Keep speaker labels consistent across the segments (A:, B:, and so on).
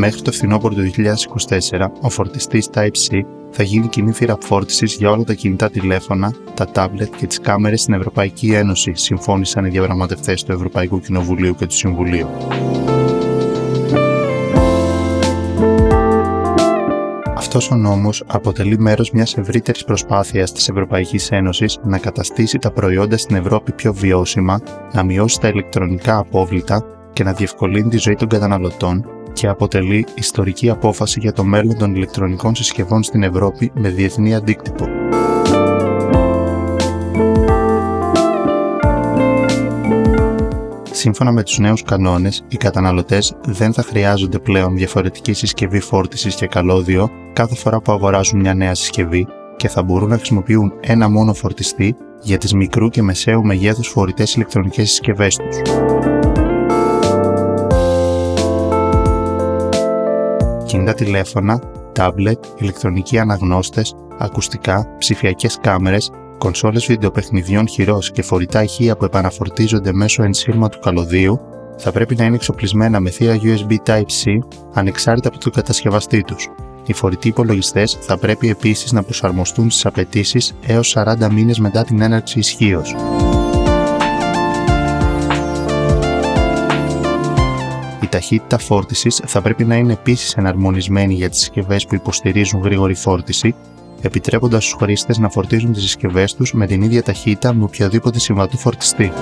A: Μέχρι το φθινόπωρο του 2024, ο φορτιστής Type-C θα γίνει κοινή θύρα φόρτισης για όλα τα κινητά τηλέφωνα, τα τάμπλετ και τις κάμερες στην Ευρωπαϊκή Ένωση, συμφώνησαν οι διαπραγματευτές του Ευρωπαϊκού Κοινοβουλίου και του Συμβουλίου. Αυτός ο νόμος αποτελεί μέρος μιας ευρύτερης προσπάθειας της Ευρωπαϊκής Ένωσης να καταστήσει τα προϊόντα στην Ευρώπη πιο βιώσιμα, να μειώσει τα ηλεκτρονικά απόβλητα και να διευκολύνει τη ζωή των καταναλωτών και αποτελεί ιστορική απόφαση για το μέλλον των ηλεκτρονικών συσκευών στην Ευρώπη με διεθνή αντίκτυπο. Σύμφωνα με τους νέους κανόνες, οι καταναλωτές δεν θα χρειάζονται πλέον διαφορετική συσκευή φόρτισης και καλώδιο κάθε φορά που αγοράζουν μια νέα συσκευή και θα μπορούν να χρησιμοποιούν ένα μόνο φορτιστή για τις μικρού και μεσαίου μεγέθους φορητές ηλεκτρονικές συσκευές τους. Κινητά τηλέφωνα, τάμπλετ, ηλεκτρονικοί αναγνώστες, ακουστικά, ψηφιακές κάμερες, κονσόλες βιντεοπαιχνιδιών χειρός και φορητά ηχεία που επαναφορτίζονται μέσω ενσύρματου καλωδίου θα πρέπει να είναι εξοπλισμένα με θύρα USB Type-C ανεξάρτητα από τον κατασκευαστή τους. Οι φορητοί υπολογιστές θα πρέπει επίσης να προσαρμοστούν στις απαιτήσεις έως 40 μήνες μετά την έναρξη ισχύως. Η ταχύτητα φόρτισης θα πρέπει να είναι επίσης εναρμονισμένη για τις συσκευές που υποστηρίζουν γρήγορη φόρτιση επιτρέποντας στους χρήστες να φορτίζουν τις συσκευές τους με την ίδια ταχύτητα με οποιοδήποτε συμβατό φορτιστή.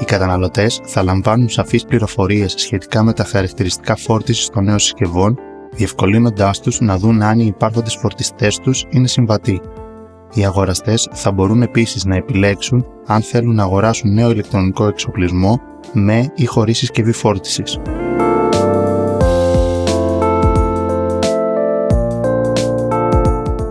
A: Οι καταναλωτές θα λαμβάνουν σαφείς πληροφορίες σχετικά με τα χαρακτηριστικά φόρτισης των νέων συσκευών, διευκολύνοντάς τους να δουν αν οι υπάρχοντες φορτιστές τους είναι συμβατοί. Οι αγοραστές θα μπορούν επίσης να επιλέξουν αν θέλουν να αγοράσουν νέο ηλεκτρονικό εξοπλισμό με ή χωρίς συσκευή φόρτισης.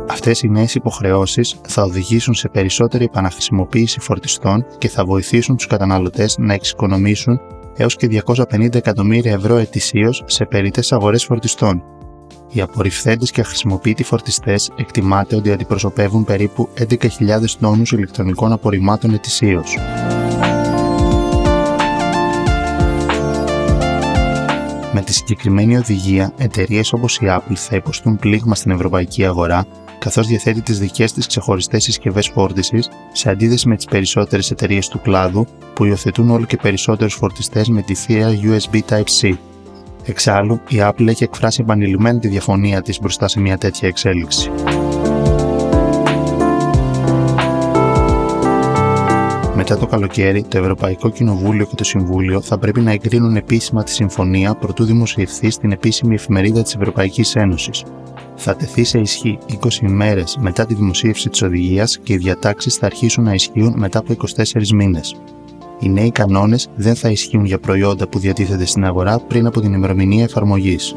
A: Αυτές οι νέες υποχρεώσεις θα οδηγήσουν σε περισσότερη επαναχρησιμοποίηση φορτιστών και θα βοηθήσουν τους καταναλωτές να εξοικονομήσουν έως και 250 εκατομμύρια ευρώ ετησίως σε περίτες αγορές φορτιστών. Οι απορριφθέντες και αχρησιμοποιητοί φορτιστές εκτιμάται ότι αντιπροσωπεύουν περίπου 11.000 τόνους ηλεκτρονικών απορριμμάτων ετησίως. Με τη συγκεκριμένη οδηγία, εταιρείες όπως η Apple θα υποστούν πλήγμα στην ευρωπαϊκή αγορά καθώς διαθέτει τις δικές της ξεχωριστές συσκευές φόρτιση σε αντίθεση με τις περισσότερες εταιρείες του κλάδου που υιοθετούν όλο και περισσότερους φορτιστές με τη θεία USB Type-C. Εξάλλου, η Apple έχει εκφράσει επανειλημμένη τη διαφωνία της μπροστά σε μια τέτοια εξέλιξη. Μετά το καλοκαίρι, το Ευρωπαϊκό Κοινοβούλιο και το Συμβούλιο θα πρέπει να εγκρίνουν επίσημα τη συμφωνία προτού δημοσιευθεί στην επίσημη εφημερίδα της Ευρωπαϊκής Ένωσης, θα τεθεί σε ισχύ 20 ημέρες μετά τη δημοσίευση της οδηγίας και οι διατάξεις θα αρχίσουν να ισχύουν μετά από 24 μήνες. Οι νέοι κανόνες δεν θα ισχύουν για προϊόντα που διατίθεται στην αγορά πριν από την ημερομηνία εφαρμογής.